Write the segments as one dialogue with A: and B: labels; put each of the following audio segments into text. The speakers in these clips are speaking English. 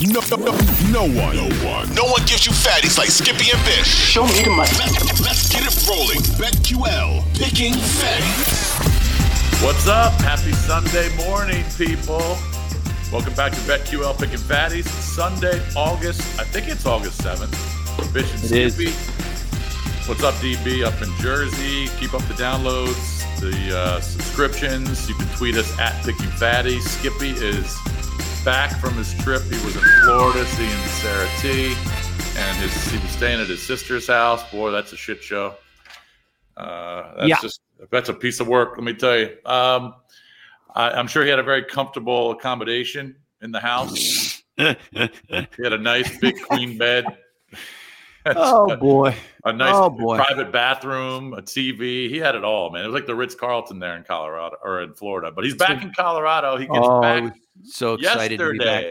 A: No, no, no, no one, no one, no one gives you fatties like Skippy and Bish. Show me the money. Let's, let's get it rolling. BetQL picking fatties.
B: What's up? Happy Sunday morning, people. Welcome back to BetQL Picking Fatties. Sunday, August, I think it's August 7th. Bish and
C: It
B: Skippy. What's up, DB, up in Jersey? Keep up the downloads, the uh, subscriptions. You can tweet us at Picking Fatties. Skippy is back from his trip. He was in Florida seeing Sarah T. And his, he was staying at his sister's house. Boy, that's a shit show. Uh, that's
C: Yeah.
B: just that's a piece of work. Let me tell you. Um, I, I'm sure he had a very comfortable accommodation in the house. he had a nice big queen bed.
C: oh boy.
B: a nice
C: Oh, boy.
B: private bathroom, a TV. He had it all, man. It was like the Ritz Carlton there in Colorado or in Florida. But he's back in Colorado. He gets
C: Oh,
B: back
C: so excited to be back.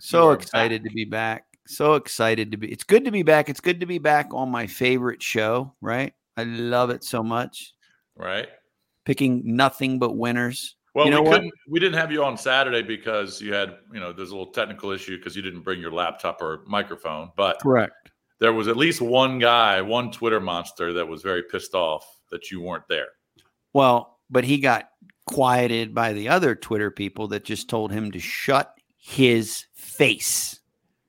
C: So excited
B: back.
C: to be back. So excited to be. It's good to be back. It's good to be back on my favorite show, right? I love it so much.
B: Right.
C: Picking nothing but winners.
B: Well,
C: You know
B: we
C: what?
B: couldn't. We didn't have you on Saturday because you had, you know, there's a little technical issue because you didn't bring your laptop or microphone. But
C: Correct.
B: there was at least one guy, one Twitter monster that was very pissed off that you weren't there.
C: Well, but he got quieted by the other Twitter people that just told him to shut his face.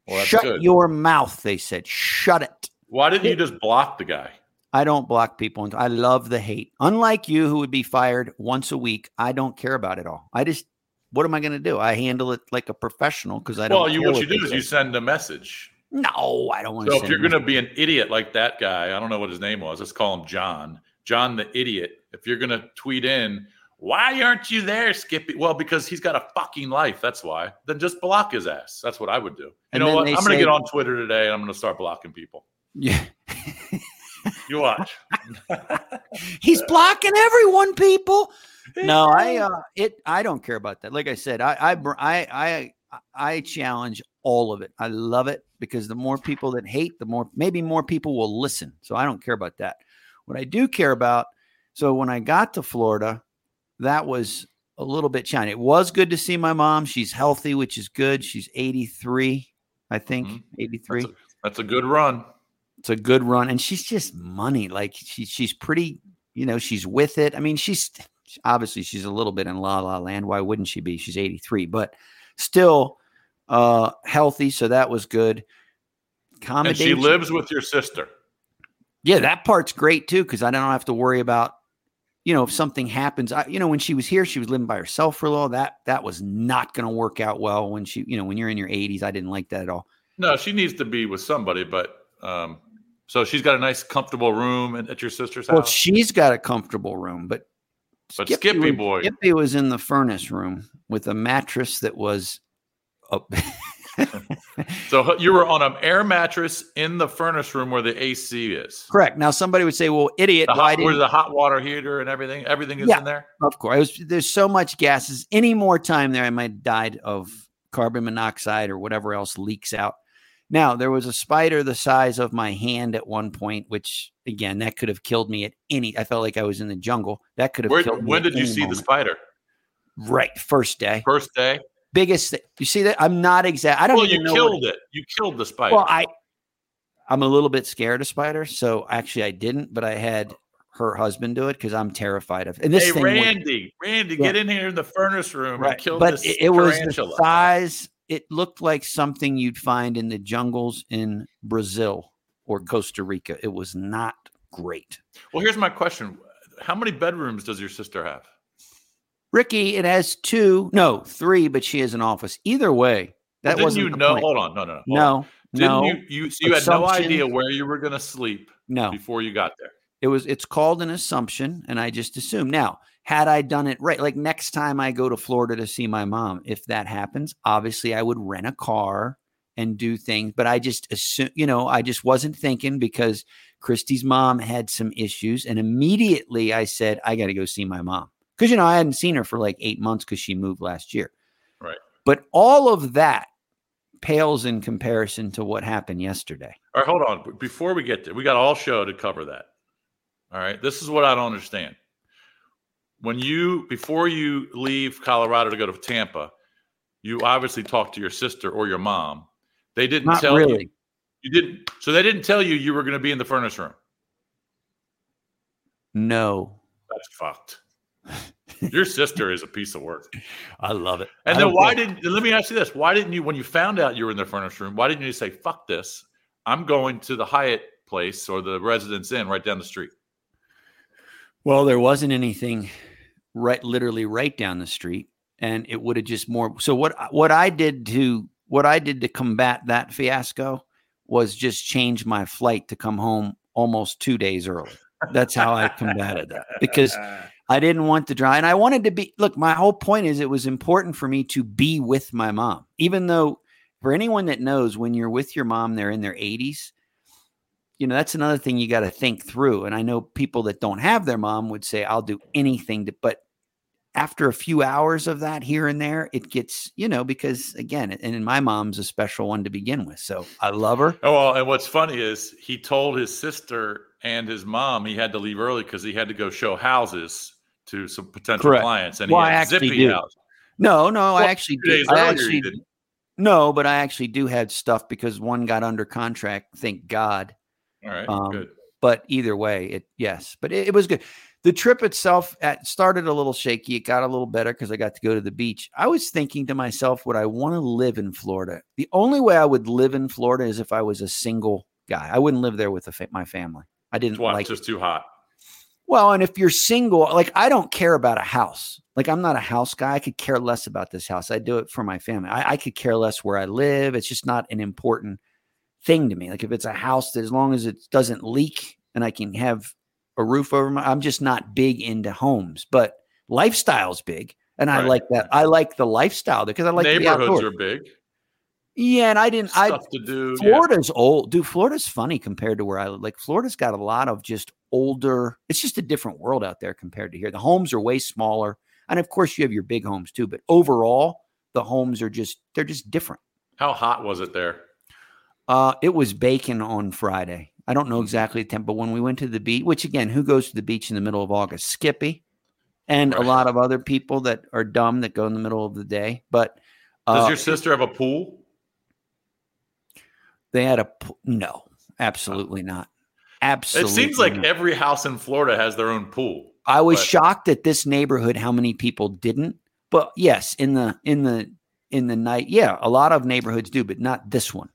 B: Well,
C: shut
B: good.
C: your mouth, they said. Shut it.
B: Why didn't you just block the guy?
C: I don't block people. I love the hate. Unlike you, who would be fired once a week, I don't care about it all. I just, what am I going to do? I handle it like a professional because I don't.
B: Well, you what you do is you send a message.
C: No, I don't want to.
B: So
C: to.
B: if you're going to be an idiot like that guy, I don't know what his name was. Let's call him John. John the idiot. If you're going to tweet in, why aren't you there, Skippy? Well, because he's got a fucking life. That's why. Then just block his ass. That's what I would do. You
C: And
B: know what? I'm going to get on Twitter today and I'm going to start blocking people.
C: yeah,
B: You watch.
C: he's blocking everyone. People. No, I uh, it. I don't care about that. Like I said, I I I I I challenge all of it. I love it because the more people that hate, the more maybe more people will listen. So I don't care about that. What I do care about. So when I got to Florida, that was a little bit challenging. It was good to see my mom. She's healthy, which is good. She's 83, I think.
B: Mhm.
C: 83.
B: That's a, that's a good run.
C: It's a good run, and she's just money. Like she, she's pretty, you know, she's with it. I mean, she's obviously she's a little bit in la la land. Why wouldn't she be? She's 83, but still uh healthy, so that was good.
B: And she lives with your sister.
C: Yeah, that part's great too because I don't have to worry about, you know, if something happens. I, you know, when she was here, she was living by herself for a little. That that was not going to work out well when she, you know, when you're in your 80s. I didn't like that at all.
B: No, she needs to be with somebody, but um, so she's got a nice, comfortable room at, at your sister's
C: Well,
B: house.
C: Well, she's got a comfortable room, but
B: But Skippy
C: was,
B: boy.
C: Skippy was in the furnace room with a mattress that was up.
B: So you were on an air mattress in the furnace room where the AC is.
C: Correct. Now somebody would say, "Well, idiot,
B: The hot, where
C: didn't?"
B: the hot water heater and everything, everything is
C: Yeah.
B: in there.
C: Of course, I was, there's so much gases. Any more time there, I might have died of carbon monoxide or whatever else leaks out. Now there was a spider the size of my hand at one point, which again that could have killed me at any. I felt like I was in the jungle. That could have
B: Where,
C: killed me.
B: when did you see the spider?
C: Right, first day,
B: First day.
C: Biggest. Thing. You see that? I'm not exact. I don't
B: know.
C: Well,
B: you killed
C: what,
B: it. You killed the spider.
C: Well, I, I'm a little bit scared of spiders, so actually I didn't, but I had her husband do it because I'm terrified of. And this
B: hey,
C: thing went-
B: Randy, Randy,
C: Yeah.
B: get in here in the furnace room
C: right,
B: and kill
C: but
B: this
C: it, it was the
B: tarantula.
C: size it looked like something you'd find in the jungles in Brazil or Costa Rica. It was not great.
B: Well, here's my question: How many bedrooms does your sister have?
C: Ricky, it has two, no, three, but she has an office. Either way, that
B: Well,
C: wasn't
B: you know? Hold on, no, no, no.
C: No,
B: Didn't
C: no,
B: you? You, so you had no idea where you were going to sleep
C: no.
B: before you got there.
C: It was it's called an assumption, and I just assumed. Now, had I done it right, like next time I go to Florida to see my mom, if that happens, obviously I would rent a car and do things. But I just assume, you know, I just wasn't thinking because Christy's mom had some issues, and immediately I said I got to go see my mom because you know I hadn't seen her for like eight months because she moved last year.
B: Right.
C: But all of that pales in comparison to what happened yesterday.
B: All right, hold on. Before we get there, we got all show to cover that. All right. This is what I don't understand. When you before you leave Colorado to go to Tampa, you obviously talked to your sister or your mom. They didn't
C: Not
B: tell
C: really.
B: you. You didn't. So they didn't tell you you were going to be in the furnace room.
C: No,
B: That's fucked. Your sister is a piece of work.
C: I love it.
B: And
C: I
B: then why didn't let me ask you this? Why didn't you when you found out you were in the furnace room, why didn't you say, fuck this? I'm going to the Hyatt place or the residence inn right down the street.
C: Well, there wasn't anything right literally right down the street and it would have just more so what what I did to what I did to combat that fiasco was just change my flight to come home almost 2 days early. That's how I combated that because I didn't want to drive and I wanted to be look my whole point is it was important for me to be with my mom. Even though for anyone that knows when you're with your mom they're in their 80s you know that's another thing you got to think through. And i know people that don't have their mom would say i'll do anything to but after a few hours of that here and there it gets you know because again and my mom's a special one to begin with so i love her.
B: Oh, well, and what's funny is he told his sister and his mom he had to leave early because he had to go show houses to some potential
C: Correct.
B: clients, and
C: Well, I actually
B: zippy
C: do.
B: house.
C: no no
B: Well,
C: i actually do I actually no but i actually do have stuff because one got under contract thank god
B: All right,
C: Um,
B: good.
C: but either way, it yes, but it, it was good. The trip itself at, started a little shaky. It got a little better because I got to go to the beach. I was thinking to myself, would I want to live in Florida? The only way I would live in Florida is if I was a single guy. I wouldn't live there with fa- my family. I didn't
B: Why?
C: like
B: It's just too hot.
C: Well, and if you're single, like I don't care about a house. Like I'm not a house guy. I could care less about this house. I do it for my family. I, I could care less where I live. It's just not an important thing to me. Like if it's a house that as long as it doesn't leak and I can have a roof over my, I'm just not big into homes. But lifestyle's big, and I like that. I like the lifestyle because I like
B: Neighborhoods
C: outdoors.
B: are big.
C: Yeah, and I didn't. I
B: Stuff to do. yeah.
C: Florida's old, dude. Florida's funny compared to where I live. Like Florida's got a lot of just older. It's just a different world out there compared to here. The homes are way smaller, and of course you have your big homes too. But overall, the homes are just they're just different.
B: How hot was it there?
C: Uh, it was bacon on Friday. I don't know exactly the temp, but when we went to the beach, which again, who goes to the beach in the middle of August? Skippy, and a lot of other people that are dumb that go in the middle of the day. But
B: Does
C: uh,
B: your sister have a pool?
C: They had a no, absolutely not. Absolutely,
B: It seems like
C: not.
B: every house in Florida has their own pool.
C: I was
B: But-
C: shocked at this neighborhood how many people didn't. But yes, in the in the in the night, yeah, a lot of neighborhoods do, but not this one.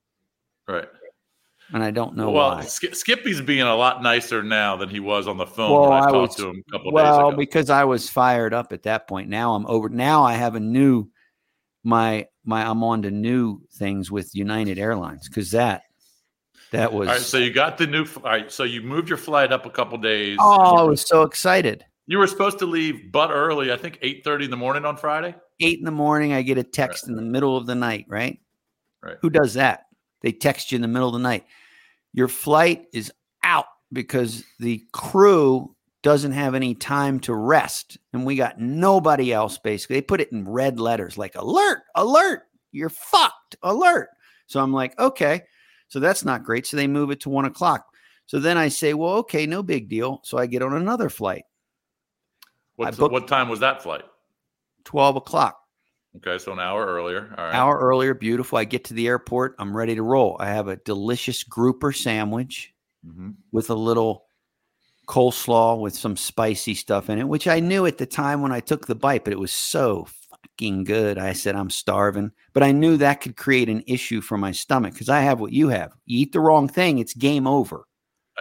B: Right.
C: And I don't know
B: well,
C: why.
B: Sk- Skippy's being a lot nicer now than he was on the phone
C: Well,
B: when I,
C: I
B: talked
C: was-
B: to him a couple
C: Well,
B: days ago.
C: because I was fired up at that point. Now I'm over. Now I have a new my my I'm on to new things with United Airlines because that that was
B: All right, so you got the new. All right, so you moved your flight up a couple days.
C: oh I was so excited.
B: you were supposed to leave, but early. I think eight thirty in the morning on Friday.
C: Eight in the morning, I get a text in the middle of the night. Right?
B: Right.
C: Who does that? They text you in the middle of the night. Your flight is out because the crew doesn't have any time to rest. And we got nobody else basically. They put it in red letters like alert, alert, you're fucked, alert. So I'm like, okay. So that's not great. So they move it to one o'clock. So then I say, well, okay, no big deal. So I get on another flight,
B: What,
C: booked-
B: what time was that flight?
C: 12 o'clock.
B: Okay, so an hour earlier. All right.
C: hour earlier, beautiful. I get to the airport. I'm ready to roll. I have a delicious grouper sandwich
B: Mhm.
C: with a little coleslaw with some spicy stuff in it, which I knew at the time when I took the bite, but it was so fucking good. I said, I'm starving. But I knew that could create an issue for my stomach because I have what you have. You eat the wrong thing, it's game over.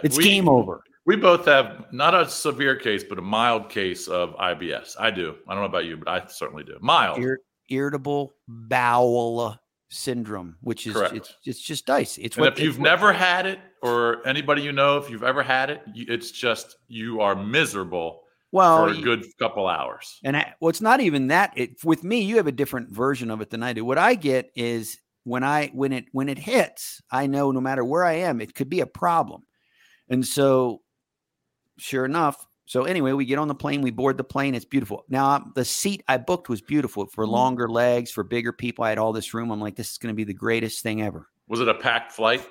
C: It's
B: We-
C: game over.
B: We both have not a severe case, but a mild case of IBS. I do. I don't know about you, but I certainly do. Mild.
C: Ir- irritable bowel syndrome, which is
B: Correct.
C: it's, it's just dice. It's
B: and
C: what
B: if you've
C: it's what-
B: never had it, or anybody you know, if you've ever had it, you, it's just you are miserable
C: well,
B: for a good couple hours.
C: And I, well, it's not even that. It with me, you have a different version of it than I do. What I get is when I when it when it hits, I know no matter where I am, it could be a problem. And so, sure enough, so anyway, we get on the plane, we board the plane. It's beautiful. Now the seat I booked was beautiful for
B: Mm-hmm.
C: longer legs, for bigger people. I had all this room. I'm like, this is going to be the greatest thing ever.
B: Was it a packed flight?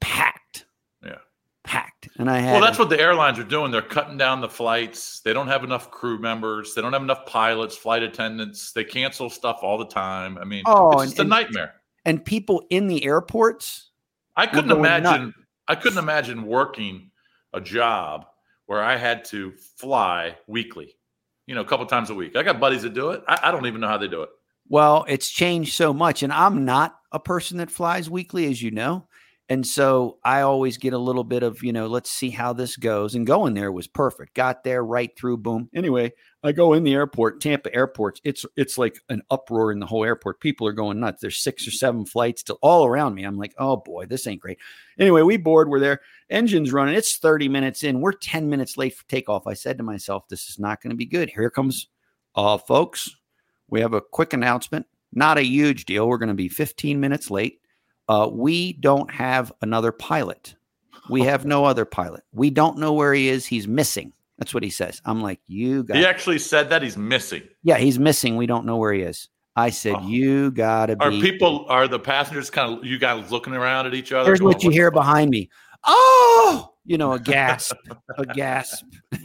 C: Packed,
B: Yeah.
C: packed. And I had
B: Well, that's what the airlines are doing. They're cutting down the flights. They don't have enough crew members. They don't have enough pilots, flight attendants. They cancel stuff all the time. I mean,
C: Oh,
B: it's
C: and-
B: just a nightmare.
C: and people in the airports.
B: I couldn't imagine. I couldn't imagine working a job where I had to fly weekly. You know, a couple times a week. I got buddies that do it. I, I don't even know how they do it.
C: Well, it's changed so much, and I'm not a person that flies weekly, as you know. And so I always get a little bit of, you know, let's see how this goes. And going there was perfect. Got there right through, boom. Anyway, I go in the airport, Tampa airports. It's it's like an uproar in the whole airport. People are going nuts. There's six or seven flights to all around me. I'm like, oh boy, this ain't great. Anyway, we board. We're there. Engines running. It's 30 minutes in. We're 10 minutes late for takeoff. I said to myself, this is not going to be good. Here comes, uh, folks. We have a quick announcement. Not a huge deal. We're going to be 15 minutes late. Uh, we don't have another pilot. We have no other pilot. We don't know where he is. He's missing. That's what he says. I'm like, you got
B: He actually said that he's missing.
C: Yeah, he's missing. We don't know where he is. I said,
B: Oh.
C: you gotta
B: Are
C: be
B: people? Are the passengers kind of you guys looking around at each other?
C: Here's
B: going,
C: what you hear
B: fuck?"
C: behind me. Oh, you know, a gasp, a gasp.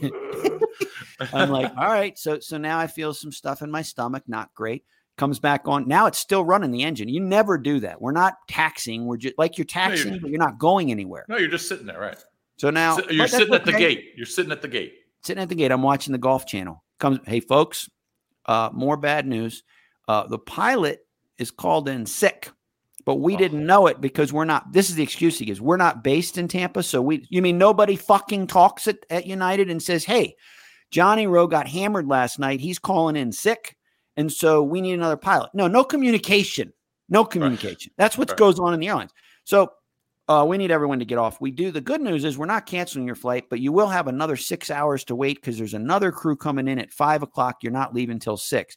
C: I'm like, all right. So so now I feel some stuff in my stomach, not great. Comes back on. Now it's still running the engine. You never do that. We're not taxing. We're just like you're taxing, but you're not going anywhere.
B: No, you're just sitting there, right?
C: So now but
B: you're sitting at the
C: okay.
B: gate. You're sitting at the gate.
C: Sitting at the gate. I'm watching the Golf Channel. Comes, hey folks, uh, more bad news. Uh, the pilot is called in sick, but we didn't know it because we're not. This is the excuse he gives. We're not based in Tampa, so we. You mean nobody fucking talks at, at United and says, "Hey, Johnny Rowe got hammered last night. He's calling in sick, and so we need another pilot." No, no communication. No communication. That's what
B: Right.
C: goes on in the airlines. So uh, we need everyone to get off. We do. The good news is we're not canceling your flight, but you will have another six hours to wait because there's another crew coming in at five o'clock. You're not leaving till six.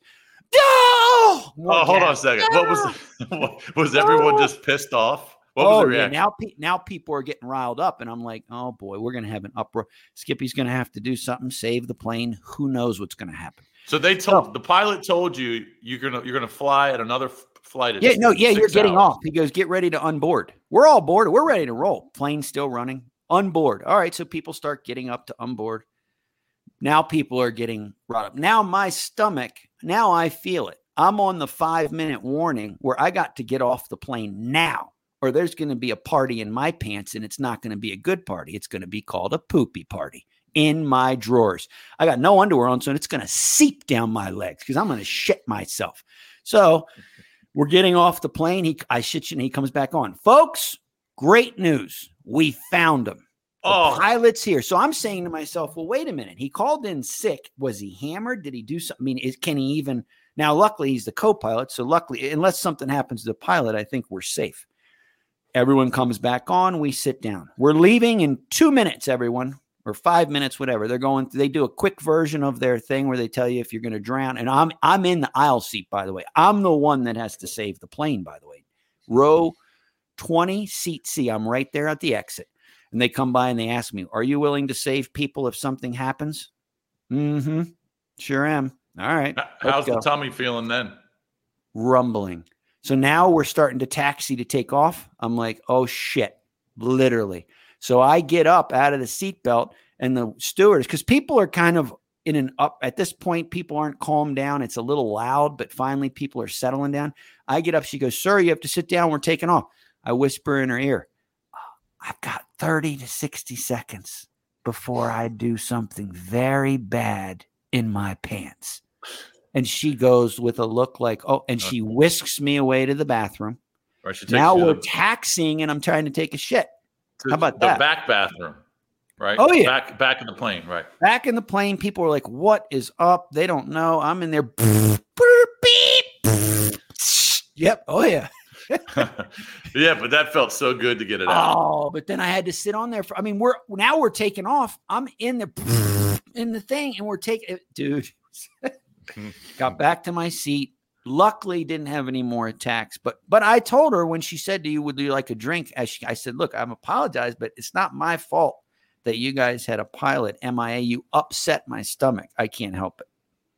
C: No! More
B: Oh, hold on a second. What was what, was everyone just pissed off? What was
C: oh,
B: the
C: yeah. Now, pe- now people are getting riled up, and I'm like, oh boy, we're gonna have an uproar. Skippy's gonna have to do something, save the plane. Who knows what's gonna happen?
B: So they told the pilot told you you're gonna you're gonna fly at another flight. At
C: Yeah, no, yeah, you're getting
B: hours.
C: off. He goes, get ready to unboard. We're all board. We're ready to roll. Plane still running. Unboard. All right, so people start getting up to unboard. Now people are getting brought up. Now my stomach, now I feel it. I'm on the five minute warning where I got to get off the plane now, or there's going to be a party in my pants and it's not going to be a good party. It's going to be called a poopy party in my drawers. I got no underwear on, so it's going to seep down my legs because I'm going to shit myself. So we're getting off the plane. He, I shit you, and he comes back on. Folks, great news. We found him. The
B: Oh.
C: pilot's here. So I'm saying to myself, well, wait a minute. He called in sick. Was he hammered? Did he do something? I mean, is, can he even? Now, luckily, he's the co pilot. So, luckily, unless something happens to the pilot, I think we're safe. Everyone comes back on. We sit down. We're leaving in two minutes, everyone, or five minutes, whatever. They're going, they do a quick version of their thing where they tell you if you're going to drown. And I'm, I'm in the aisle seat, by the way. I'm the one that has to save the plane, by the way. Row 20, seat C. I'm right there at the exit. And they come by and they ask me, Are you willing to save people if something happens? Mm hmm. Sure am. All right.
B: How's the tummy feeling then?
C: rumbling. So now we're starting to taxi to take off. I'm like, oh shit, literally. So I get up out of the seatbelt and the stewardess, because people are kind of in an up at this point, people aren't calmed down. It's a little loud, but finally people are settling down. I get up. She goes, Sir, you have to sit down. We're taking off. I whisper in her ear, oh, I've got 30 to 60 seconds before I do something very bad in my pants. And she goes with a look like, oh, and uh. she whisks me away to the bathroom.
B: Right, she takes
C: Now we're taxing and I'm trying to take a shit. How about that?
B: the
C: that?
B: back bathroom? Right.
C: Oh, yeah.
B: Back back in the plane. Right.
C: Back in the plane, people are like, what is up? They don't know. I'm in there. Beep. Yep. Oh, yeah.
B: yeah, but that felt so good to get it out.
C: Oh, but then I had to sit on there for. I mean, we're now we're taking off. I'm in the in the thing, and we're taking, dude. got back to my seat. Luckily, didn't have any more attacks. But but I told her when she said to you, "Would you like a drink?" She, I said, "Look, I'm apologize, but it's not my fault that you guys had a pilot MIA. You upset my stomach. I can't help it."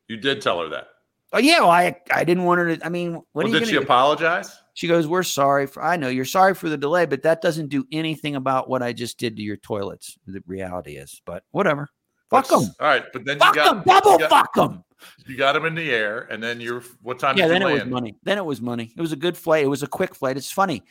B: You did tell her that.
C: Oh yeah, well, I I didn't want her to. I mean, what
B: Well,
C: are you
B: did she
C: do?
B: apologize?
C: She goes, "We're sorry for. I know you're sorry for the delay, but that doesn't do anything about what I just did to your toilets. The reality is, but whatever. Fuck them.
B: All right, but then
C: Fuck
B: you got
C: them. Double
B: you got,
C: fuck them.
B: You got them in the air, and then you're. What time?
C: Yeah.
B: did
C: Then
B: you
C: it was money. Then it was money. It was a good flight. It was a quick flight. It's funny.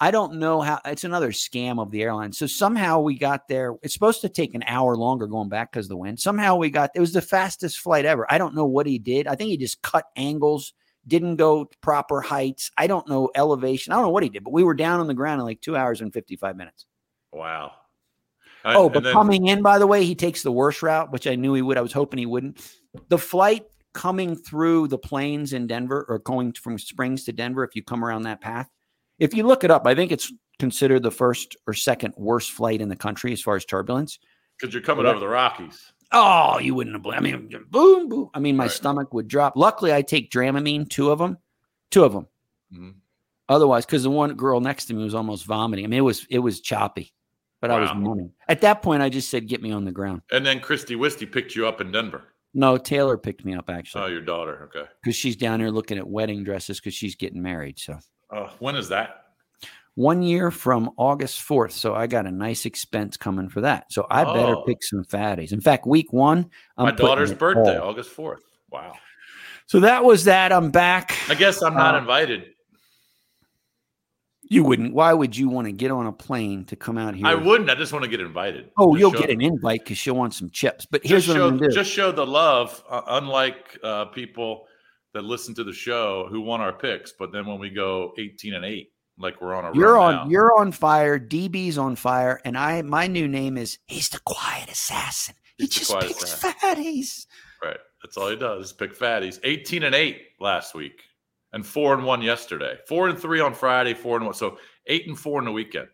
C: I don't know how. It's another scam of the airline. So somehow we got there. It's supposed to take an hour longer going back because of the wind. Somehow we got. It was the fastest flight ever. I don't know what he did. I think he just cut angles. Didn't go proper heights. I don't know elevation. I don't know what he did, but we were down on the ground in like two hours and 55 minutes.
B: Wow.
C: Oh, but
B: then-
C: coming in, by the way, he takes the worst route, which I knew he would. I was hoping he wouldn't. The flight coming through the plains in Denver or going from Springs to Denver, if you come around that path, if you look it up, I think it's considered the first or second worst flight in the country as far as turbulence.
B: because you're coming
C: Right.
B: over the Rockies.
C: Oh, you wouldn't have. I mean, boom, boom. I mean, my
B: Right.
C: stomach would drop. Luckily, I take Dramamine, two of them, two of them.
B: Mhm.
C: Otherwise, because the one girl next to me was almost vomiting. I mean, it was it was choppy, but I was
B: Wow.
C: moaning. At that point, I just said, "Get me on the ground."
B: And then Christy Wisty picked you up in Denver.
C: No, Taylor picked me up actually.
B: Oh, your daughter. Okay.
C: because she's down here looking at wedding dresses because she's getting married. So
B: Oh, when is that?
C: one year from August 4th. So I got a nice expense coming for that. So I better
B: Oh.
C: pick some fatties. In fact, week one, I'm
B: My daughter's birthday,
C: all.
B: August 4th. Wow.
C: So that was that. I'm back.
B: I guess I'm not
C: Uh,
B: invited.
C: You wouldn't. Why would you want to get on a plane to come out here?
B: I wouldn't. I just want to get invited.
C: Oh,
B: Just
C: you'll
B: show-
C: get an invite because she'll want some chips. But here's
B: just
C: what I'm
B: show,
C: do.
B: just show the love, uh, unlike uh, people that listen to the show who want our picks, but then when we go 18 and 8, like we're on a
C: You're on.
B: now.
C: You're on fire. DB's on fire, and I. My new name is. He's the quiet assassin. He
B: He's
C: just picks
B: assassin.
C: fatties.
B: Right. That's all he does pick fatties. 18 and 8 last week and 4 and 1 yesterday. 4 and 3 on Friday, 4 and 1. So 8 and 4 in the weekend.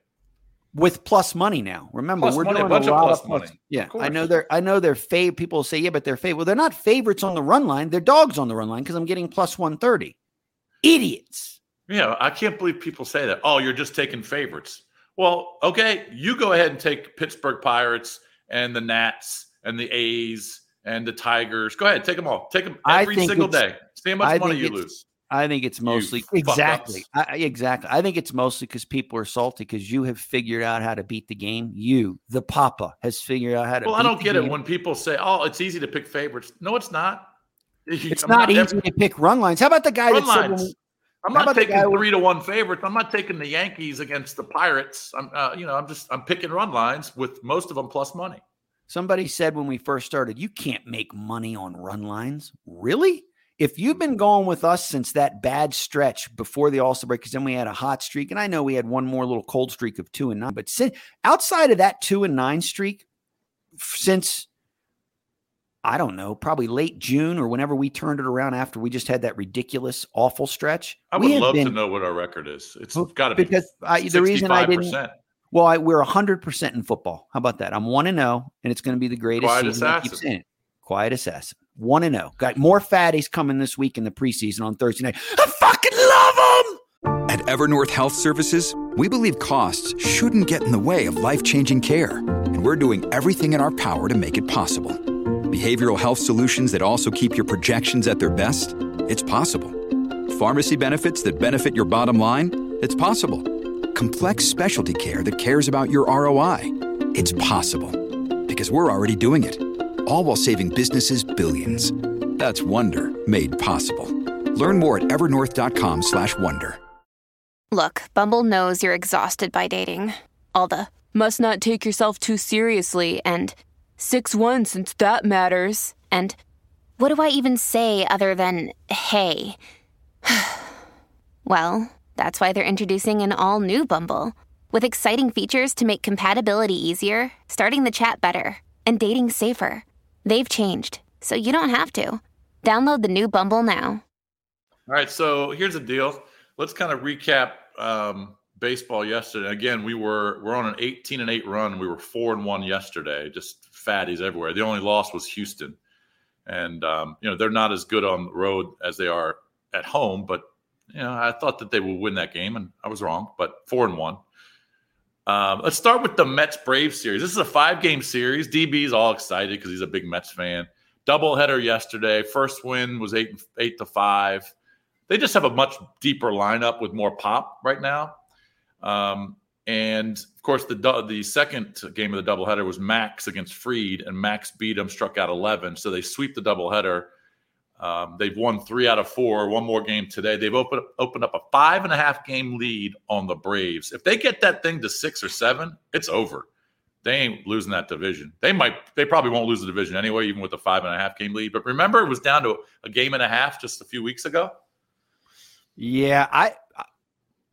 C: with plus money now. Remember,
B: Plus
C: we're
B: money, a
C: doing
B: bunch
C: a
B: of
C: lot
B: plus
C: of plus.
B: money.
C: Yeah,
B: Of
C: I know they're. I know they're fav. People say, yeah, but they're fav. Well, they're not favorites on the run line. They're dogs on the run line because I'm getting plus one thirty. Idiots.
B: Yeah, I can't believe people say that. Oh, you're just taking favorites. Well, okay, you go ahead and take Pittsburgh Pirates and the Nats and the A's and the Tigers. Go ahead, take them all. Take them every single day. See how much
C: I
B: money you lose.
C: I think it's mostly exactly. I, exactly. I think it's mostly because people are salty because you have figured out how to beat the game. You, the Papa, has figured out how to.
B: Well, I don't get it when people say, "Oh, it's easy to pick favorites." No, it's not.
C: It's
B: I'm
C: not, easy to pick run lines. How about the guy
B: Run
C: that
B: lines.
C: we-
B: I'm not taking three to one favorites. I'm not taking the Yankees against the Pirates. I'm, uh, you know, I'm just I'm picking run lines with most of them plus money.
C: Somebody said when we first started, you can't make money on run lines. Really? If you've been going with us since that bad stretch before the All Star break, because then we had a hot streak, and I know we had one more little cold streak of two and nine, but since, outside of that two and nine streak, since I don't know, probably late June or whenever we turned it around after we just had that ridiculous, awful stretch.
B: I would love to know what our record is. It's oh,
C: Well,
B: got to be
C: because I, the reason I didn't well, I, we're hundred percent in football. How about that? I'm one and zero, and it's going to be the greatest
B: Quiet
C: season. I keep
B: assassin.
C: saying it. Quiet assassin. One and zero. Got more fatties coming this week in the preseason on Thursday night. I fucking love them.
D: At Evernorth Health Services, we believe costs shouldn't get in the way of life changing care, and we're doing everything in our power to make it possible. Behavioral health solutions that also keep your projections at their best? It's possible. Pharmacy benefits that benefit your bottom line? It's possible. Complex specialty care that cares about your ROI? It's possible. Because we're already doing it. All while saving businesses billions. That's Wonder made possible. Learn more at evernorth.com/wonder.
E: Look, Bumble knows you're exhausted by dating. All the must not take yourself too seriously and 6 1 since that matters. And What do I even say other than hey? well, that's why they're introducing an all new Bumble with exciting features to make compatibility easier, starting the chat better, and dating safer. They've changed, so you don't have to. Download the new Bumble now.
B: All right, so here's the deal. Let's kind of recap um, baseball yesterday. Again, we were we're on an 18 and 8 run. We were 4 and 1 yesterday. Just fatties everywhere. The only loss was Houston. And um, you know, they're not as good on the road as they are at home, but you know, I thought that they would win that game and I was wrong, but 4 and 1. Um, let's start with the Mets Braves series. This is a five game series. DB is all excited because he's a big Mets fan. Doubleheader yesterday. First win was eight eight to five. They just have a much deeper lineup with more pop right now. Um, and of course, the the second game of the doubleheader was Max against Fried, and Max beat him, struck out 11. So they sweep the doubleheader. Um, they've won three out of four. One more game today. They've opened opened up a five and a half game lead on the Braves. If they get that thing to six or seven, it's over. They ain't losing that division. They might. They probably won't lose the division anyway, even with a five and a half game lead. But remember, it was down to a game and a half just a few weeks ago.
C: Yeah, I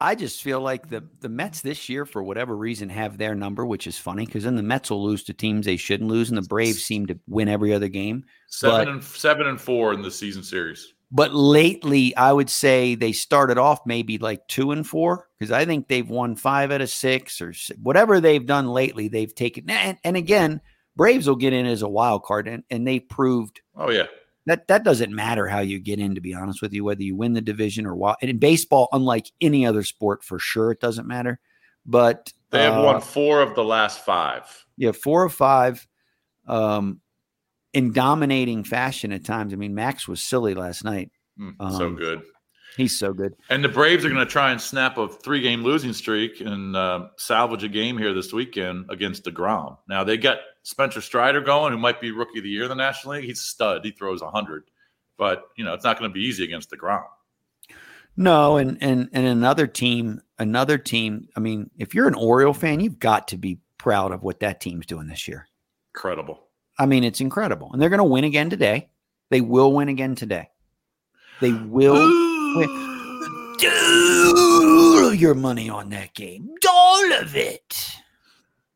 C: I just feel like the the Mets this year, for whatever reason, have their number, which is funny because then the Mets will lose to teams they shouldn't lose, and the Braves seem to win every other game.
B: Seven but, and seven and four in the season series.
C: But lately, I would say they started off maybe like two and four because I think they've won five out of six or six, whatever they've done lately. They've taken and, and again, Braves will get in as a wild card, and, and they proved.
B: Oh yeah,
C: that that doesn't matter how you get in to be honest with you whether you win the division or what and in baseball unlike any other sport for sure it doesn't matter but
B: they have uh, won four of the last five.
C: Yeah four or five um in dominating fashion at times. I mean max was silly last night.
B: Mm, um, so good
C: He's so good.
B: And the Braves are going to try and snap a three game losing streak and uh, salvage a game here this weekend against DeGrom. Now, they got Spencer Strider going, who might be rookie of the year in the National League. He's a stud. He throws 100. But, you know, it's not going to be easy against DeGrom.
C: No, and and and another team, another team. I mean, if you're an Oriole fan, you've got to be proud of what that team's doing this year.
B: Incredible.
C: I mean, it's incredible, and they're going to win again today. They will win again today. They will. Do your money on that game. All of it.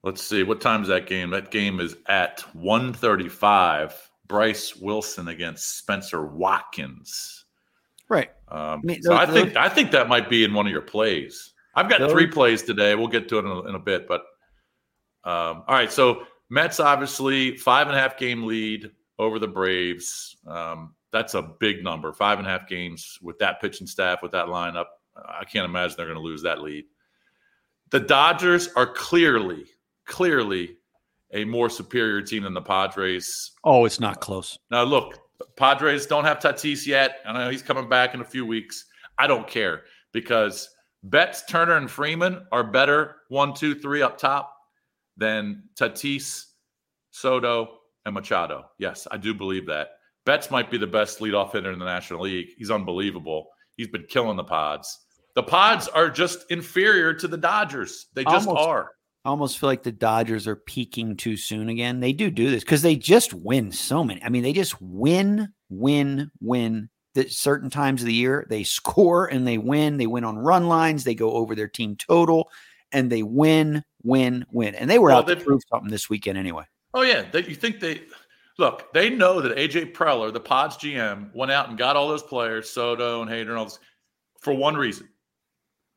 B: Let's see. What time is that game? That game is at 135. Bryse Wilson against Spencer Watkins.
C: Right.
B: Um, I mean, so I think I think that might be in one of your plays. I've got three plays today. We'll get to it in a, in a bit, but um, all right. So Mets obviously five and a half game lead over the Braves. Um, that's a big number. Five and a half games with that pitching staff, with that lineup. I can't imagine they're going to lose that lead. The Dodgers are clearly, clearly a more superior team than the Padres.
C: Oh, it's not close.
B: Now, look, Padres don't have Tatis yet. I know he's coming back in a few weeks. I don't care because Betts, Turner, and Freeman are better one, two, three up top than Tatis, Soto, and Machado. Yes, I do believe that. Betts might be the best leadoff hitter in the National League. He's unbelievable. He's been killing the pods. The pods are just inferior to the Dodgers. They just
C: almost,
B: are.
C: I almost feel like the Dodgers are peaking too soon again. They do do this because they just win so many. I mean, they just win, win, win. At certain times of the year, they score and they win. They win on run lines. They go over their team total and they win, win, win. And they were well, out to prove something this weekend anyway.
B: Oh yeah, they, you think they Look, they know that AJ Preller, the Pods GM, went out and got all those players, Soto and Hader and all this, for one reason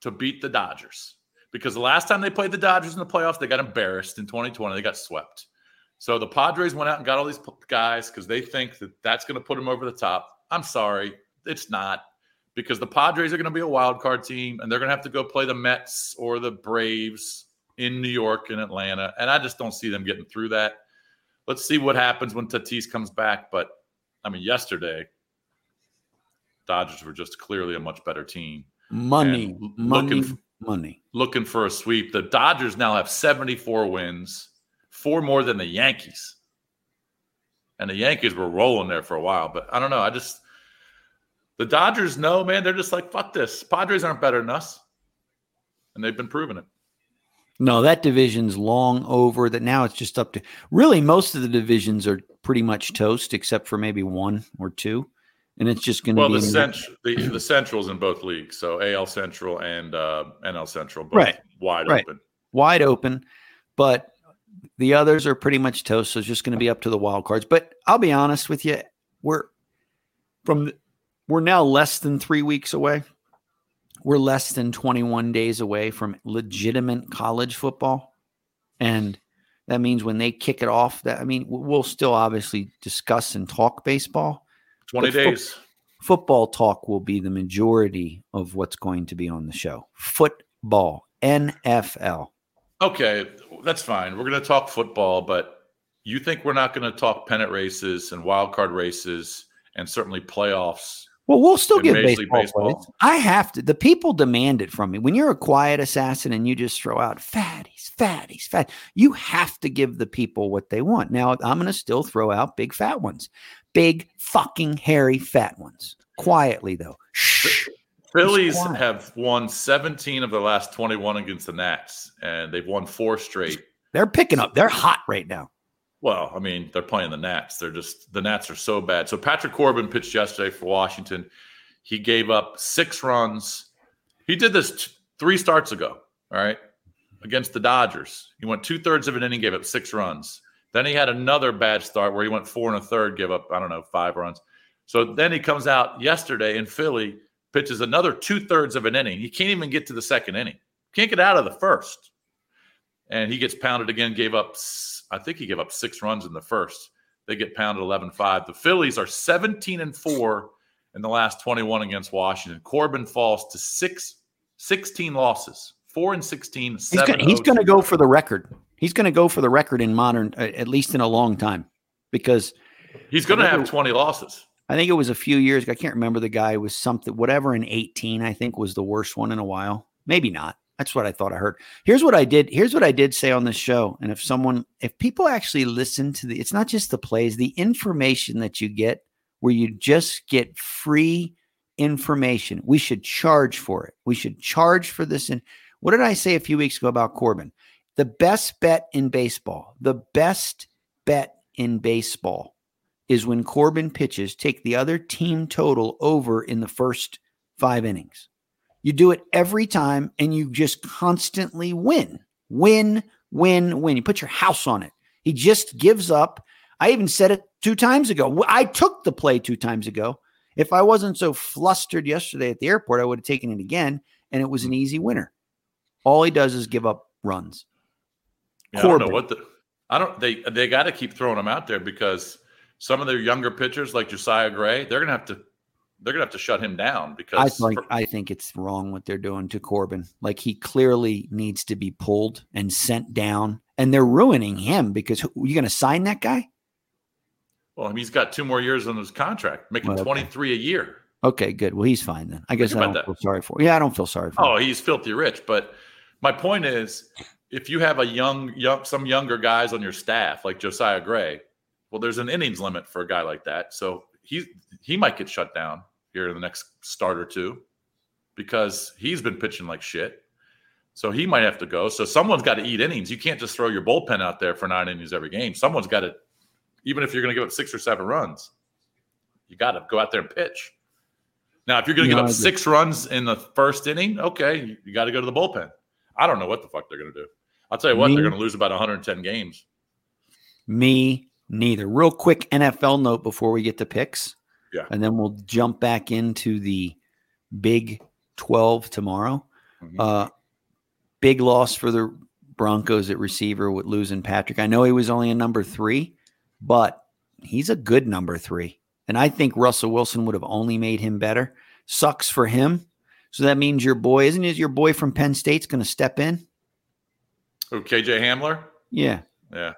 B: to beat the Dodgers. Because the last time they played the Dodgers in the playoffs, they got embarrassed in 2020. They got swept. So the Padres went out and got all these guys because they think that that's going to put them over the top. I'm sorry, it's not because the Padres are going to be a wild card team and they're going to have to go play the Mets or the Braves in New York and Atlanta. And I just don't see them getting through that let's see what happens when Tatis comes back. But I mean, yesterday, Dodgers were just clearly a much better team.
C: Money, money, looking, money.
B: Looking for a sweep. The Dodgers now have 74 wins, four more than the Yankees. And the Yankees were rolling there for a while. But I don't know. I just, the Dodgers know, man, they're just like, fuck this. Padres aren't better than us. And they've been proving it.
C: No, that division's long over. That now it's just up to really most of the divisions are pretty much toast, except for maybe one or two, and it's just going to
B: well,
C: be
B: the, cent- the the Central's in both leagues, so AL Central and uh, NL Central, both
C: Right.
B: wide
C: Right.
B: open.
C: wide open, but the others are pretty much toast. So it's just going to be up to the wild cards. But I'll be honest with you, we're from the, we're now less than three weeks away. We're less than 21 days away from legitimate college football. And that means when they kick it off, that I mean, we'll still obviously discuss and talk baseball.
B: Twenty
C: But fo-
B: days.
C: Football talk will be the majority of what's going to be on the show. Football, NFL.
B: Okay, that's fine. We're going to talk football, but you think we're not going to talk pennant races and wild card races and certainly playoffs?
C: Well, we'll still give baseball,
B: Baseball.
C: plays. I have to. The people demand it from me. When you're a quiet assassin and you just throw out fatties, fatties, fat, you have to give the people what they want. Now, I'm going to still throw out big fat ones, big fucking hairy fat ones. Quietly though. Shh.
B: Phillies have won 17 of the last 21 against the Nats, and they've won four straight.
C: They're picking up. They're hot right now.
B: Well, I mean, they're playing the Nats. They're just the Nats are so bad. So Patrick Corbin pitched yesterday for Washington. He gave up six runs. He did this t- three starts ago. All right, against the Dodgers, he went two thirds of an inning, gave up six runs. Then he had another bad start where he went four and a third, give up I don't know five runs. So then he comes out yesterday in Philly, pitches another two thirds of an inning. He can't even get to the second inning. Can't get out of the first and he gets pounded again. Gave up, s- I think he gave up six runs in the first. They get pounded 11-5. The Phillies are 17 and four in the last 21 against Washington. Corbin falls to six, 16 losses, four and 16.
C: He's he's
B: oh
C: going to go for the record. He's going to go for the record in modern, uh, at least in a long time, because
B: He's going to have 20 losses.
C: I think it was a few years. ago. I can't remember the guy. It was something, whatever in 18, I think was the worst one in a while. Maybe not. That's what I thought I heard. Here's what I did. Here's what I did say on this show. And if someone, if people actually listen to the, it's not just the plays, the information that you get where you just get free information. We should charge for it. We should charge for this. And what did I say a few weeks ago about Corbin? The best bet in baseball, the best bet in baseball is when Corbin pitches, take the other team total over in the first five innings. You do it every time and you just constantly win, win, win, win. You put your house on it. He just gives up. I even said it two times ago. I took the play two times ago. If I wasn't so flustered yesterday at the airport, I would have taken it again and it was an easy winner. All he does is give up runs.
B: Yeah, I don't know what the, I don't, they, they got to keep throwing them out there because some of their younger pitchers like Josiah Gray, they're going to have to, they're going to have to shut him down because
C: I think I think it's wrong what they're doing to Corbin. Like he clearly needs to be pulled and sent down, and they're ruining him because who- you going to sign that guy?
B: well, he's got two more years on his contract, making
C: Well, okay.
B: 23 a year.
C: Okay, good. Well, he's fine then. I guess I don't
B: that.
C: feel sorry for. Yeah, I don't feel sorry for. Oh, him.
B: Oh, he's filthy rich. But my point is, if you have a young, young, some younger guys on your staff like Josiah Gray, well, there's an innings limit for a guy like that. So he he might get shut down here in the next start or two because he's been pitching like shit. So he might have to go. So someone's got to eat innings. You can't just throw your bullpen out there for nine innings every game. Someone's got to, even if you're going to give up six or seven runs, you got to go out there and pitch. Now, if you're going to
C: No,
B: give up six runs in the first inning, okay, you, got to go to the bullpen. I don't know what the fuck they're going to do. I'll tell you what,
C: Me-
B: they're going to lose about 110 games.
C: Me neither. Real quick NFL note before we get to picks.
B: Yeah.
C: And then we'll jump back into the Big 12 tomorrow.
B: Mhm.
C: Uh, big loss for the Broncos at receiver with losing Patrick. I know he was only a number three, but he's a good number three. And I think Russell Wilson would have only made him better. Sucks for him. So that means your boy, isn't it your boy from Penn State's going to step in?
B: Oh, KJ Hamler?
C: Yeah.
B: Yeah.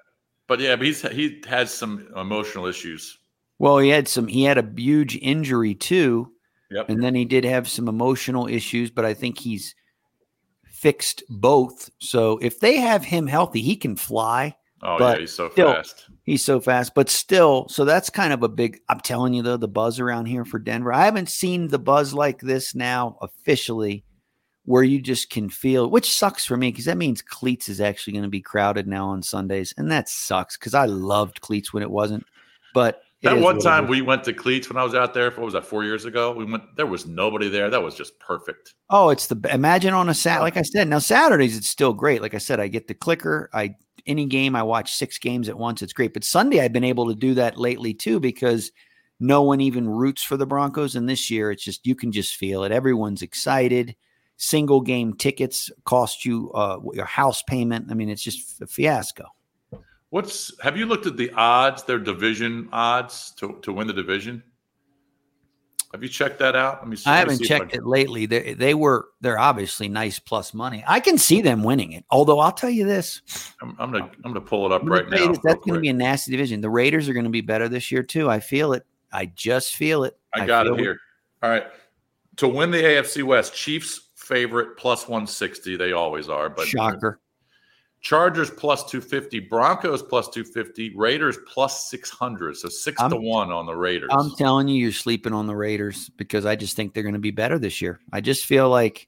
B: But yeah, but he's he has some emotional issues.
C: Well, he had some, he had a huge injury too.
B: Yep.
C: And then he did have some emotional issues, but I think he's fixed both. So if they have him healthy, he can fly.
B: Oh yeah, he's so
C: still-
B: fast.
C: He's so fast, but still, so that's kind of a big. I'm telling you though, the buzz around here for Denver. I haven't seen the buzz like this now officially where you just can feel, which sucks for me because that means cleats is actually going to be crowded now on Sundays, and that sucks because I loved cleats when it wasn't. But
B: that one time we went to cleats when I was out there. What was that? Four years ago, we went. There was nobody there. That was just perfect.
C: Oh, it's the imagine on a Sat. Like I said, now Saturdays it's still great. Like I said, I get the clicker. I any game I watch six games at once. It's great. But Sunday I've been able to do that lately too because no one even roots for the Broncos. And this year it's just you can just feel it. Everyone's excited single game tickets cost you uh, your house payment. I mean, it's just a fiasco.
B: What's have you looked at the odds, their division odds to, to win the division? Have you checked that out?
C: Let me see. I haven't checked I it lately. They, they were they're obviously nice plus money. I can see them winning it. Although I'll tell you this,
B: I'm, I'm gonna I'm gonna pull it up right now.
C: That's going to be a nasty division. The Raiders are going to be better this year too. I feel it. I just feel it.
B: I got I it here. It. All right. To win the AFC West, Chiefs favorite plus 160. They always are, but
C: shocker.
B: Chargers plus 250, Broncos plus 250, Raiders plus 600. So 6 I'm, to 1 on the Raiders.
C: I'm telling you, you're sleeping on the Raiders because I just think they're going to be better this year. I just feel like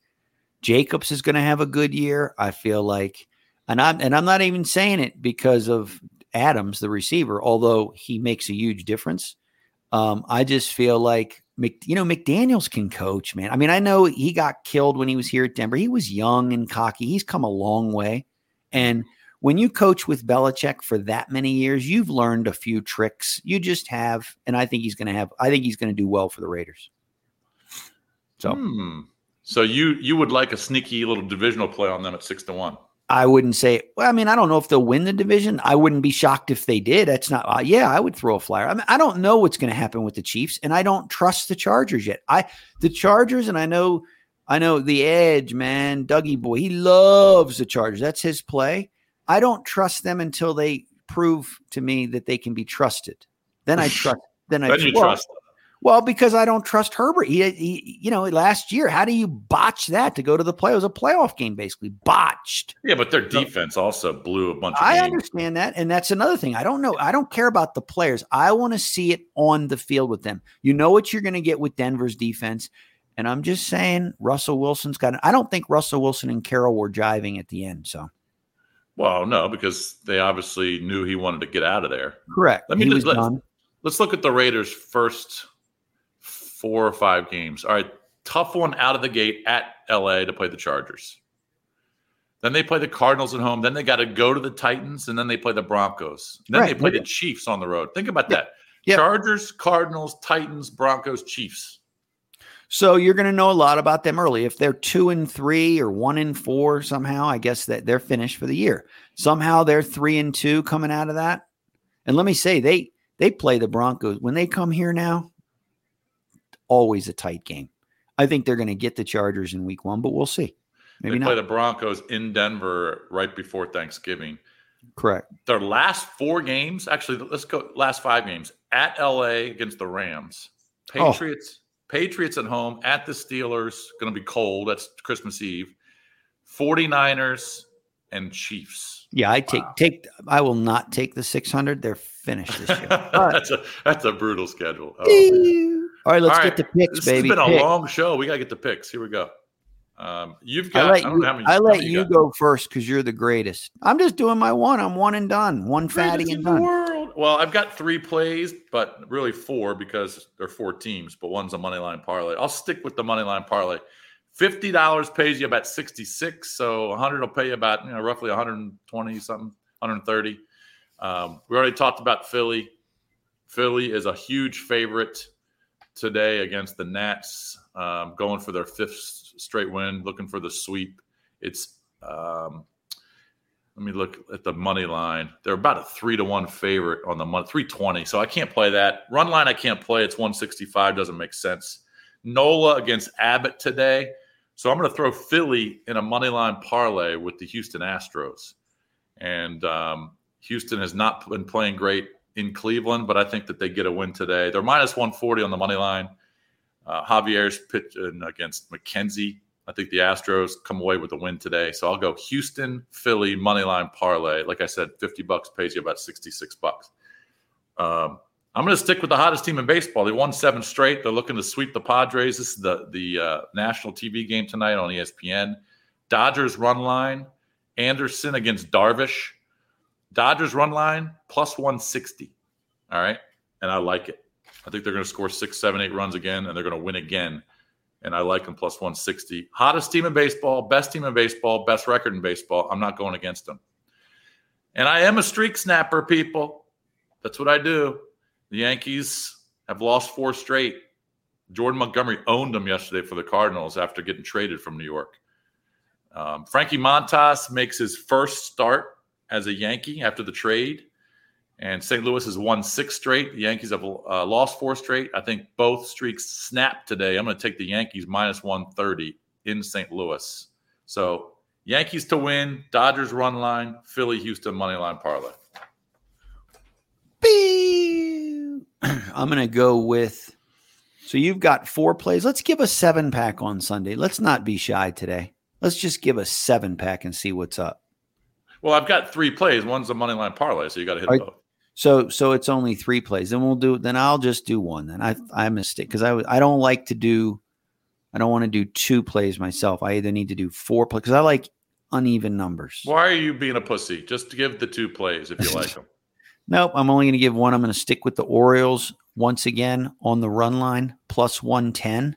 C: Jacobs is going to have a good year. I feel like, and I'm, and I'm not even saying it because of Adams, the receiver, although he makes a huge difference. Um, I just feel like Mc, you know, McDaniels can coach, man. I mean, I know he got killed when he was here at Denver. He was young and cocky. He's come a long way. And when you coach with Belichick for that many years, you've learned a few tricks. You just have, and I think he's going to have. I think he's going to do well for the Raiders. So,
B: hmm. so you you would like a sneaky little divisional play on them at six to one?
C: I wouldn't say. Well, I mean, I don't know if they'll win the division. I wouldn't be shocked if they did. That's not. Uh, yeah, I would throw a flyer. I mean, I don't know what's going to happen with the Chiefs, and I don't trust the Chargers yet. I the Chargers, and I know, I know the Edge man, Dougie boy. He loves the Chargers. That's his play. I don't trust them until they prove to me that they can be trusted. Then I trust. Then I
B: trust them.
C: Well, because I don't trust Herbert. He, he, you know, last year, how do you botch that to go to the play? It was a playoff game, basically botched.
B: Yeah, but their defense also blew a bunch. of
C: I
B: games.
C: understand that, and that's another thing. I don't know. I don't care about the players. I want to see it on the field with them. You know what you're going to get with Denver's defense, and I'm just saying Russell Wilson's got. I don't think Russell Wilson and Carroll were jiving at the end. So.
B: Well, no, because they obviously knew he wanted to get out of there.
C: Correct.
B: Let me just, let, let's look at the Raiders first four or five games. All right, tough one out of the gate at LA to play the Chargers. Then they play the Cardinals at home. Then they got to go to the Titans, and then they play the Broncos. Then right. they play the Chiefs on the road. Think about that: Chargers, Cardinals, Titans, Broncos, Chiefs.
C: So you're going to know a lot about them early. If they're two and three or one and four somehow, I guess that they're finished for the year. Somehow they're three and two coming out of that. And let me say, they they play the Broncos when they come here now always a tight game. I think they're going to get the Chargers in week one, but we'll see.
B: Maybe they play not. the Broncos in Denver right before Thanksgiving.
C: Correct.
B: Their last four games, actually, let's go last five games at LA against the Rams, oh. Patriots, oh. Patriots at home, at the Steelers, going to be cold. That's Christmas Eve. 49ers and Chiefs.
C: Yeah, I take wow. take I will not take the 600. They're finished this year.
B: that's a that's a brutal schedule. Oh,
C: all right, let's All right. get the picks,
B: this
C: baby.
B: It's been
C: Pick.
B: a long show. We got to get the picks. Here we go. Um, you've got.
C: I let you, I I let you, you go first because you're the greatest. I'm just doing my one. I'm one and done. One fatty and done.
B: Well, I've got three plays, but really four because they're four teams. But one's a money line parlay. I'll stick with the money line parlay. Fifty dollars pays you about sixty six. So 100 will pay you about you know roughly 120 something, 130. Um, we already talked about Philly. Philly is a huge favorite today against the Nats, um, going for their fifth straight win, looking for the sweep. It's um, let me look at the money line. They're about a three to one favorite on the month, three twenty. So I can't play that run line. I can't play. It's one sixty five. Doesn't make sense. Nola against Abbott today. So I'm going to throw Philly in a money line parlay with the Houston Astros, and um, Houston has not been playing great in Cleveland, but I think that they get a win today. They're minus 140 on the money line. Uh, Javier's pitching against McKenzie. I think the Astros come away with a win today. So I'll go Houston, Philly, money line parlay. Like I said, 50 bucks pays you about 66 bucks. Um, I'm going to stick with the hottest team in baseball. They won seven straight. They're looking to sweep the Padres. This is the the uh, national TV game tonight on ESPN. Dodgers run line. Anderson against Darvish. Dodgers run line plus 160. All right. And I like it. I think they're going to score six, seven, eight runs again, and they're going to win again. And I like them plus 160. Hottest team in baseball, best team in baseball, best record in baseball. I'm not going against them. And I am a streak snapper, people. That's what I do. The Yankees have lost four straight. Jordan Montgomery owned them yesterday for the Cardinals after getting traded from New York. Um, Frankie Montas makes his first start as a Yankee after the trade. And St. Louis has won six straight. The Yankees have uh, lost four straight. I think both streaks snap today. I'm going to take the Yankees minus 130 in St. Louis. So Yankees to win, Dodgers run line, Philly, Houston money line parlay.
C: I'm going to go with. So you've got four plays. Let's give a seven pack on Sunday. Let's not be shy today. Let's just give a seven pack and see what's up.
B: Well, I've got three plays. One's a money line parlay, so you got to hit right. both.
C: So so it's only three plays. Then we'll do. Then I'll just do one. Then I I mistake because I I don't like to do. I don't want to do two plays myself. I either need to do four plays because I like uneven numbers.
B: Why are you being a pussy? Just give the two plays if you like them.
C: nope. I'm only going to give one. I'm going to stick with the Orioles once again on the run line plus one ten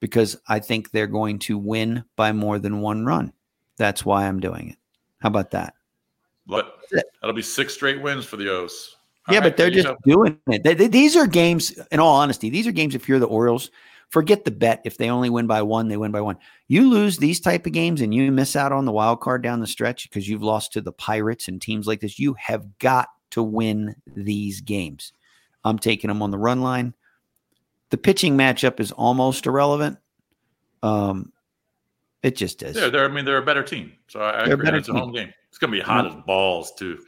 C: because I think they're going to win by more than one run. That's why I'm doing it. How about that?
B: But that'll be six straight wins for the O's.
C: All yeah, right, but they're just doing it. They, they, these are games, in all honesty, these are games if you're the Orioles, forget the bet. If they only win by one, they win by one. You lose these type of games and you miss out on the wild card down the stretch because you've lost to the Pirates and teams like this. You have got to win these games. I'm taking them on the run line. The pitching matchup is almost irrelevant. Um, it just is.
B: Yeah, they're. I mean, they're a better team. So I, I agree. It's a home game. It's going to be hot as balls too.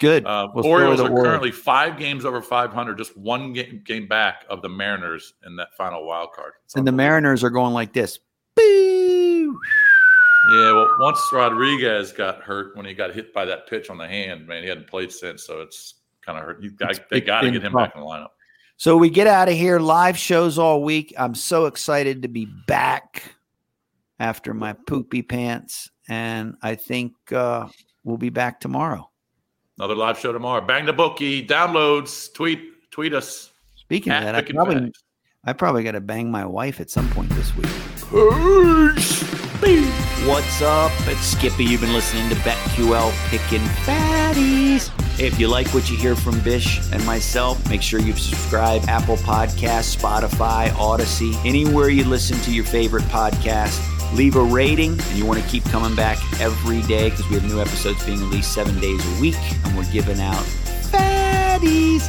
C: Good.
B: Uh, we'll Orioles are currently five games over 500, just one game, game back of the Mariners in that final wild card.
C: And the Mariners are going like this.
B: Yeah, well, once Rodriguez got hurt when he got hit by that pitch on the hand, man, he hadn't played since, so it's kind of hurt. You, they got to get him back in the lineup.
C: So we get out of here. Live shows all week. I'm so excited to be back after my poopy pants, and I think uh, we'll be back tomorrow.
B: Another live show tomorrow. Bang the bookie. Downloads. Tweet. Tweet us.
C: Speaking of that, I probably, I probably got to bang my wife at some point this week. Peace. What's up? It's Skippy. You've been listening to BetQL Picking Fatties. If you like what you hear from Bish and myself, make sure you subscribe Apple Podcasts, Spotify, Audacy, anywhere you listen to your favorite podcast leave a rating, and you want to keep coming back every day because we have new episodes being released seven days a week, and we're giving out fatties